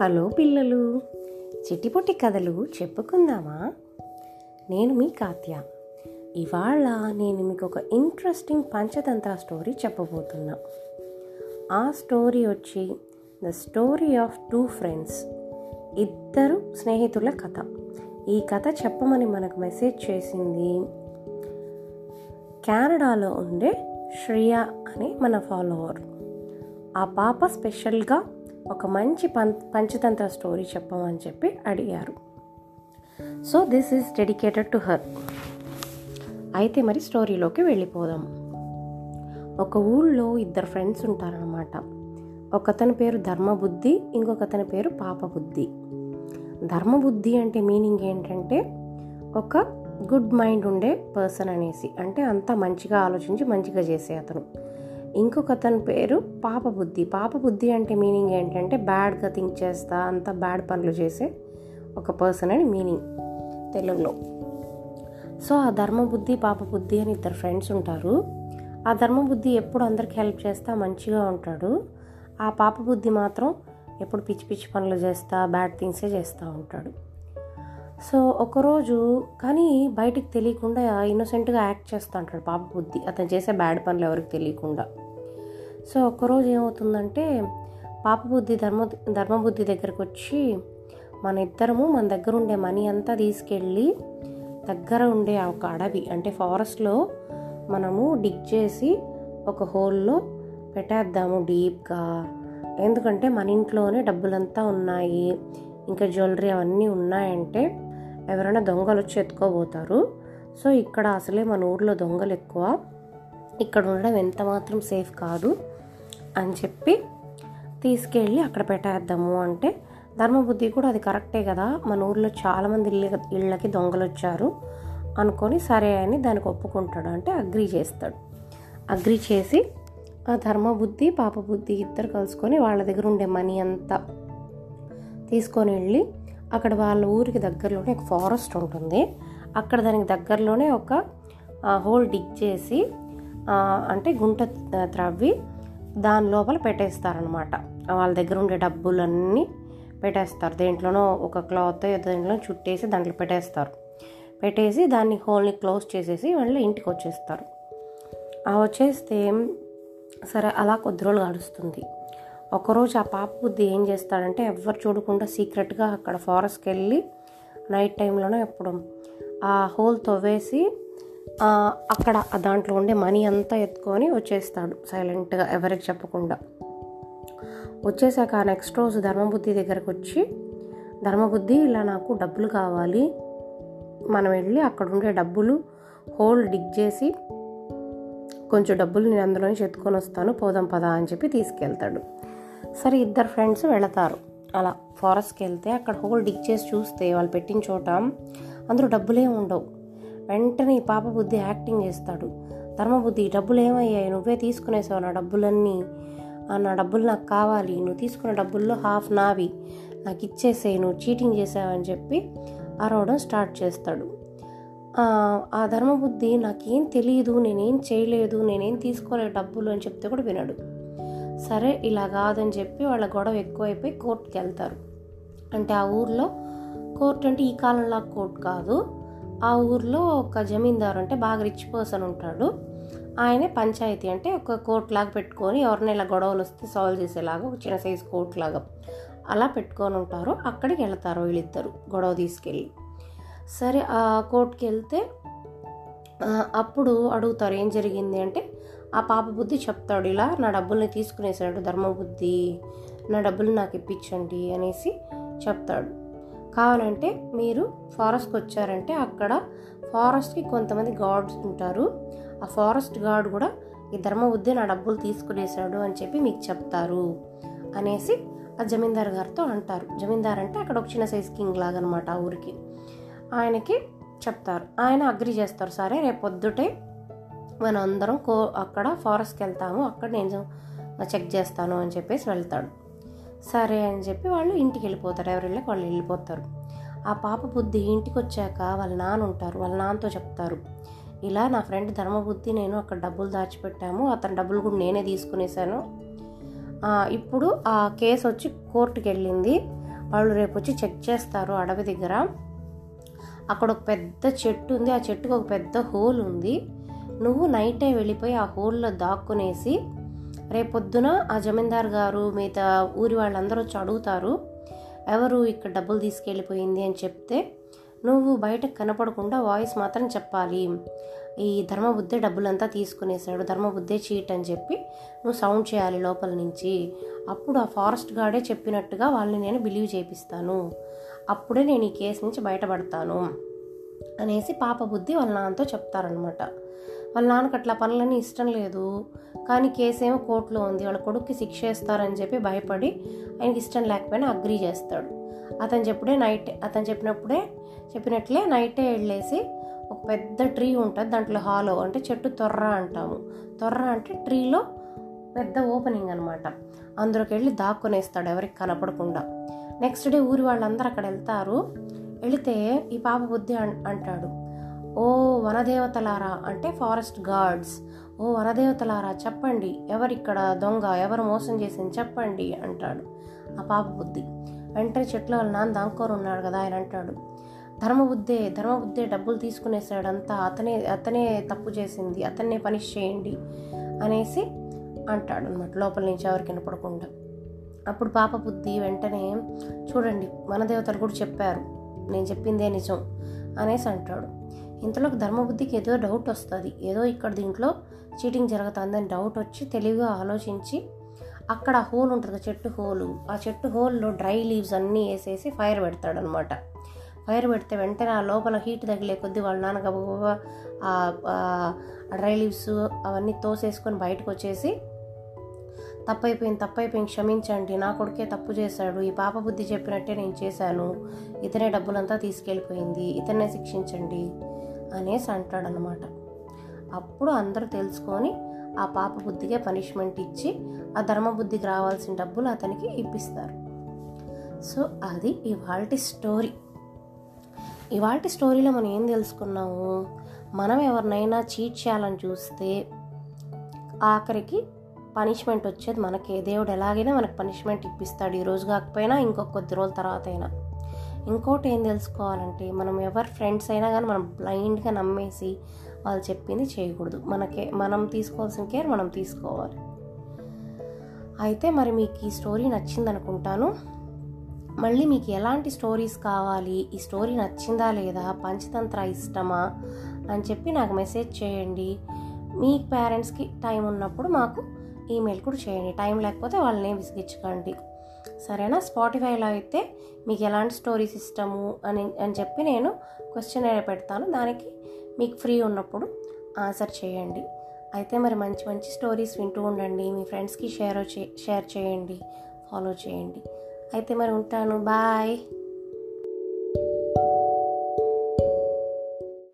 Hello పిల్లలు. చిట్టిపొట్టి కథలు చెప్పుకుందామా? నేను మీ కాత్య. ఇవాళ నేను మీకు ఒక ఇంట్రెస్టింగ్ పంచతంత్ర స్టోరీ చెప్పబోతున్నా. ఆ స్టోరీ వచ్చి the story of two friends ఇద్దరు స్నేహితుల కథ. ఈ కథ చెప్పమని మనకు మెసేజ్ చేసింది కెనడాలో ఉండే శ్రియ అనే మన ఫాలోవర్ ఆ పాప స్పెషల్గా ఒక మంచి పం పంచతంత్ర స్టోరీ చెప్పమని చెప్పి అడిగారు. So this is dedicated to her అయితే మరి స్టోరీలోకి వెళ్ళిపోదాం. ఒక ఊళ్ళో ఇద్దరు ఫ్రెండ్స్ ఉంటారనమాట ఒకతని పేరు ధర్మబుద్ధి ఇంకొకతని పేరు పాపబుద్ధి. ధర్మబుద్ధి అంటే మీనింగ్ ఏంటంటే ఒక గుడ్ మైండ్ ఉండే పర్సన్ అనేసి అంటే అంతా మంచిగా ఆలోచించి మంచిగా చేసే అతను. ఇంకొక అతని పేరు పాప బుద్ధి పాప బుద్ధి అంటే మీనింగ్ ఏంటంటే బ్యాడ్గా థింక్ చేస్తా అంత బ్యాడ్ పనులు చేసే ఒక పర్సన్ అని మీనింగ్ తెలుగులో. సో ఆ ధర్మబుద్ధి పాప బుద్ధి అని ఇద్దరు ఫ్రెండ్స్ ఉంటారు. ఆ ధర్మబుద్ధి ఎప్పుడు అందరికి హెల్ప్ చేస్తా మంచిగా ఉంటాడు. ఆ పాప బుద్ధి మాత్రం ఎప్పుడు పిచ్చి పిచ్చి పనులు చేస్తా బ్యాడ్ థింగ్సే చేస్తూ ఉంటాడు. సో ఒకరోజు కానీ బయటికి తెలియకుండా ఇన్నోసెంట్గా యాక్ట్ చేస్తూ ఉంటాడు పాప బుద్ధి అతను చేసే బ్యాడ్ పనులు ఎవరికి తెలియకుండా. సో ఒకరోజు ఏమవుతుందంటే పాప బుద్ధి ధర్మ ధర్మబుద్ధి దగ్గరకు వచ్చి మన ఇద్దరము మన దగ్గర ఉండే మనీ అంతా తీసుకెళ్ళి దగ్గర ఉండే ఒక అడవి అంటే ఫారెస్ట్లో మనము డిగ్ చేసి ఒక హోల్లో పెట్టేద్దాము డీప్గా ఎందుకంటే మన ఇంట్లోనే డబ్బులంతా ఉన్నాయి ఇంకా జ్యువెలరీ అవన్నీ ఉన్నాయంటే ఎవరైనా దొంగలు వచ్చి ఎత్తుకోబోతారు. సో ఇక్కడ అసలే మన ఊర్లో దొంగలు ఎక్కువ. ఇక్కడ ఉండడం ఎంత మాత్రం సేఫ్ కాదు. అని చెప్పి తీసుకెళ్ళి అక్కడ పెట్టేద్దాము అంటే ధర్మబుద్ధి కూడా అది కరెక్టే కదా. మన ఊర్లో చాలామంది ఇళ్ళ ఇళ్ళకి దొంగలు వచ్చారు అనుకొని సరే అని దానికి ఒప్పుకుంటాడు. అంటే అగ్రి చేస్తాడు. అగ్రి చేసి ఆ ధర్మబుద్ధి పాపబుద్ధి ఇద్దరు కలుసుకొని వాళ్ళ దగ్గర ఉండే మనీ అంతా తీసుకొని వెళ్ళి అక్కడ వాళ్ళ ఊరికి దగ్గరలోనే ఒక ఫారెస్ట్ ఉంటుంది. అక్కడ దానికి దగ్గరలోనే ఒక హోల్ డిగ్ చేసి అంటే గుంట త్రవ్వి దాని లోపల పెట్టేస్తారనమాట వాళ్ళ దగ్గర ఉండే డబ్బులన్నీ పెట్టేస్తారు. దేంట్లోనో ఒక క్లాత్ దేంట్లో చుట్టేసి దాంట్లో పెట్టేస్తారు. పెట్టేసి దాన్ని హోల్ని క్లోజ్ చేసేసి వాళ్ళు ఇంటికి వచ్చేస్తారు. ఆ వచ్చేస్తే సరే అలా కొద్ది రోజులు గడుస్తుంది. ఒకరోజు ఆ పాప బుద్ధి ఏం చేస్తాడంటే ఎవరు చూడకుండా సీక్రెట్గా అక్కడ ఫారెస్ట్కి వెళ్ళి నైట్ టైంలోనే ఎప్పుడు ఆ హోల్ తవ్వేసి అక్కడ దాంట్లో ఉండే మనీ అంతా ఎత్తుకొని వచ్చేస్తాడు సైలెంట్గా ఎవరికి చెప్పకుండా. వచ్చేసాక నెక్స్ట్ రోజు ధర్మబుద్ధి దగ్గరకు వచ్చి ధర్మబుద్ధి ఇలా నాకు డబ్బులు కావాలి. మనం వెళ్ళి అక్కడ ఉండే డబ్బులు హోల్ డిగ్ చేసి కొంచెం డబ్బులు నేను అందులోనే చెత్తుకొని ఎత్తుకొని వస్తాను పోదాం పదా అని చెప్పి తీసుకెళ్తాడు. సరే ఇద్దరు ఫ్రెండ్స్ వెళతారు. అలా ఫారెస్ట్కి వెళ్తే అక్కడ హోల్ డిగ్ చేసి చూస్తే వాళ్ళు పెట్టిన చోట అందులో డబ్బులే ఉండవు. వెంటనే ఈ పాప బుద్ధి యాక్టింగ్ చేస్తాడు. ధర్మబుద్ధి డబ్బులు ఏమయ్యాయి నువ్వే తీసుకునేసావు నా డబ్బులన్నీ. నా డబ్బులు నాకు కావాలి. నువ్వు తీసుకున్న డబ్బుల్లో హాఫ్ నావి. నాకు ఇచ్చేసే నువ్వు చీటింగ్ చేసావని చెప్పి అరవడం స్టార్ట్ చేస్తాడు. ఆ ధర్మబుద్ధి నాకేం తెలియదు నేనేం చేయలేదు నేనేం తీసుకోలే డబ్బులు అని చెప్తే కూడా వినడు. సరే ఇలా కాదని చెప్పి వాళ్ళ గొడవ ఎక్కువైపోయి కోర్టుకి వెళ్తారు అంటే ఆ ఊర్లో కోర్టు అంటే ఈ కాలంలో కోర్టు కాదు. ఆ ఊర్లో ఒక జమీందారు అంటే బాగా రిచ్ పర్సన్ ఉంటాడు. ఆయనే పంచాయతీ అంటే ఒక కోర్ట్ లాగా పెట్టుకొని ఎవరినైనా ఇలా గొడవలు వస్తే సాల్వ్ చేసేలాగా ఒక చిన్న సైజ్ కోర్ట్ లాగా అలా పెట్టుకొని ఉంటారు. అక్కడికి వెళ్తారు వీళ్ళిద్దరు గొడవ తీసుకెళ్ళి. సరే ఆ కోర్టుకి వెళ్తే అప్పుడు అడుగుతారు ఏం జరిగింది అంటే ఆ పాప బుద్ధి చెప్తాడు ఇలా నా డబ్బుల్ని తీసుకునేసాడు ధర్మబుద్ధి నా డబ్బులు నాకు ఇప్పించండి అనేసి చెప్తాడు. కావాలంటే మీరు ఫారెస్ట్కి వచ్చారంటే అక్కడ ఫారెస్ట్కి కొంతమంది గార్డ్స్ ఉంటారు. ఆ ఫారెస్ట్ గార్డ్ కూడా ఈ ధర్మబుద్ధి నా డబ్బులు తీసుకునేసాడు అని చెప్పి మీకు చెప్తారు అనేసి ఆ జమీందార్ గారితో అంటారు. జమీందార్ అంటే అక్కడ ఒక చిన్న సైజ్ కింగ్ లాగా అనమాట ఆ ఊరికి. ఆయనకి చెప్తారు. ఆయన అగ్రి చేస్తారు. సరే రేపు పొద్దుటే మనం అందరం కో అక్కడ ఫారెస్ట్కి వెళ్తాము. అక్కడ నేను చెక్ చేస్తాను అని చెప్పేసి వెళ్తాడు. సరే అని చెప్పి వాళ్ళు ఇంటికి వెళ్ళిపోతారు. ఎవరి వాళ్ళు వెళ్ళిపోతారు. ఆ పాప బుద్ధి ఇంటికి వచ్చాక వాళ్ళ నాన్న ఉంటారు. వాళ్ళ నాన్నతో చెప్తారు. ఇలా నా ఫ్రెండ్ ధర్మబుద్ధి నేను అక్కడ డబ్బులు దాచిపెట్టాము. అతని డబ్బులు కూడా నేనే తీసుకునేసాను ఇప్పుడు ఆ కేసు వచ్చి కోర్టుకి వెళ్ళింది. వాళ్ళు రేపు వచ్చి చెక్ చేస్తారు అడవి దగ్గర. అక్కడ ఒక పెద్ద చెట్టు ఉంది. ఆ చెట్టుకు ఒక పెద్ద హోల్ ఉంది. నువ్వు నైటే వెళ్ళిపోయి ఆ హోల్లో దాక్కునేసి రేపొద్దున ఆ జమీందార్ గారు మిగతా ఊరి వాళ్ళందరూ వచ్చి అడుగుతారు ఎవరు ఇక్కడ డబ్బులు తీసుకెళ్ళిపోయింది అని చెప్తే నువ్వు బయటకు కనపడకుండా వాయిస్ మాత్రం చెప్పాలి. ఈ ధర్మబుద్ధే డబ్బులంతా తీసుకునేసాడు ధర్మబుద్ధే చీట్ అని చెప్పి నువ్వు సౌండ్ చేయాలి లోపల నుంచి. అప్పుడు ఆ ఫారెస్ట్ గార్డే చెప్పినట్టుగా వాళ్ళని నేను బిలీవ్ చేపిస్తాను. అప్పుడే నేను ఈ కేసు నుంచి బయటపడతాను అనేసి పాప బుద్ధి వాళ్ళ నాన్నతో చెప్తారనమాట వాళ్ళ నాన్నకు అట్లా పనులని ఇష్టం లేదు. కానీ కేసు ఏమో కోర్టులో ఉంది. వాళ్ళ కొడుక్కి శిక్ష వేస్తారని చెప్పి భయపడి ఆయనకి ఇష్టం లేకపోయినా అగ్రీ చేస్తాడు. అతను చెప్పుడే నైట్ అతను చెప్పినప్పుడే చెప్పినట్లే నైటే వెళ్ళేసి ఒక పెద్ద ట్రీ ఉంటుంది. దాంట్లో హాలో అంటే చెట్టు తొర్ర అంటాము. తొర్ర అంటే ట్రీలో పెద్ద ఓపెనింగ్ అనమాట అందులోకి వెళ్ళి దాక్కునేస్తాడు ఎవరికి కనపడకుండా. నెక్స్ట్ డే ఊరి వాళ్ళందరూ అక్కడ వెళ్తారు. వెళితే ఈ పాప బుద్ధి అంటాడు. ఓ వనదేవతలారా అంటే ఫారెస్ట్ గార్డ్స్. ఓ వనదేవతలారా చెప్పండి. ఎవరిక్కడ దొంగ ఎవరు మోసం చేసింది చెప్పండి అంటాడు ఆ పాప బుద్ధి. వెంటనే చెట్ల వాళ్ళ నాన్న దాంకోరు ఉన్నాడు కదా ఆయన అంటాడు. ధర్మబుద్ధే ధర్మబుద్ధే డబ్బులు తీసుకునేసాడంతా అతనే అతనే తప్పు చేసింది అతన్నే పనిష్ చేయండి అనేసి అంటాడు అనమాట లోపల నుంచి ఎవరికి వినపడకుండా అప్పుడు పాప బుద్ధి వెంటనే చూడండి మన దేవతలు కూడా చెప్పారు నేను చెప్పిందే నిజం అనేసి అంటాడు. ఇంతలోకి ధర్మబుద్ధికి ఏదో డౌట్ వస్తుంది. ఏదో ఇక్కడ దీంట్లో చీటింగ్ జరుగుతుందని డౌట్ వచ్చి తెలివిగా ఆలోచించి అక్కడ హోల్ ఉంటుంది చెట్టు హోలు ఆ చెట్టు హోల్లో డ్రై లీవ్స్ అన్నీ వేసేసి ఫైర్ పెడతాడనమాట. ఫైర్ పెడితే వెంటనే ఆ లోపల హీట్ తగిలే కొద్దీ వాళ్ళ నాన్న గబగబా ఆ డ్రై లీవ్స్ అవన్నీ తోసేసుకొని బయటకు వచ్చేసి తప్పైపోయింది తప్పైపోయింది క్షమించండి నా కొడుకే తప్పు చేశాడు ఈ పాప బుద్ధి చెప్పినట్టే నేను చేశాను ఇతనే డబ్బులంతా తీసుకెళ్ళిపోయింది ఇతనే శిక్షించండి అనేసి అంటాడనమాట అప్పుడు అందరూ తెలుసుకొని ఆ పాప బుద్ధికే పనిష్మెంట్ ఇచ్చి ఆ ధర్మబుద్ధికి రావాల్సిన డబ్బులు అతనికి ఇప్పిస్తారు. సో అది ఇవాల్టి స్టోరీ. ఇవాల్టి స్టోరీలో మనం ఏం తెలుసుకున్నాము? మనం ఎవరినైనా చీట్ చేయాలని చూస్తే ఆఖరికి పనిష్మెంట్ వచ్చేది మనకే. దేవుడు ఎలాగైనా మనకు పనిష్మెంట్ ఇప్పిస్తాడు. ఈరోజు కాకపోయినా ఇంకొక కొద్ది రోజుల తర్వాత అయినా. ఇంకోటి ఏం తెలుసుకోవాలంటే మనం ఎవరి ఫ్రెండ్స్ అయినా కానీ మనం బ్లైండ్గా నమ్మేసి వాళ్ళు చెప్పింది చేయకూడదు. మనకే మనం తీసుకోవాల్సిన కేర్ మనం తీసుకోవాలి. అయితే మరి మీకు ఈ స్టోరీ నచ్చింది అనుకుంటాను మళ్ళీ మీకు ఎలాంటి స్టోరీస్ కావాలి? ఈ స్టోరీ నచ్చిందా లేదా? పంచతంత్ర ఇష్టమా? అని చెప్పి నాకు మెసేజ్ చేయండి. మీ పేరెంట్స్కి టైం ఉన్నప్పుడు మాకు ఈమెయిల్ కూడా చేయండి. టైం లేకపోతే వాళ్ళని విసిగించకండి. సరేనా? స్పాటిఫైలో అయితే మీకు ఎలాంటి స్టోరీస్ ఇష్టము అని అని చెప్పి నేను క్వశ్చన్ పెడతాను. దానికి మీకు ఫ్రీ ఉన్నప్పుడు ఆన్సర్ చేయండి. అయితే మరి మంచి మంచి స్టోరీస్ వింటూ ఉండండి. మీ ఫ్రెండ్స్కి షేర్ షేర్ చేయండి. ఫాలో చేయండి. అయితే మరి ఉంటాను. బాయ్.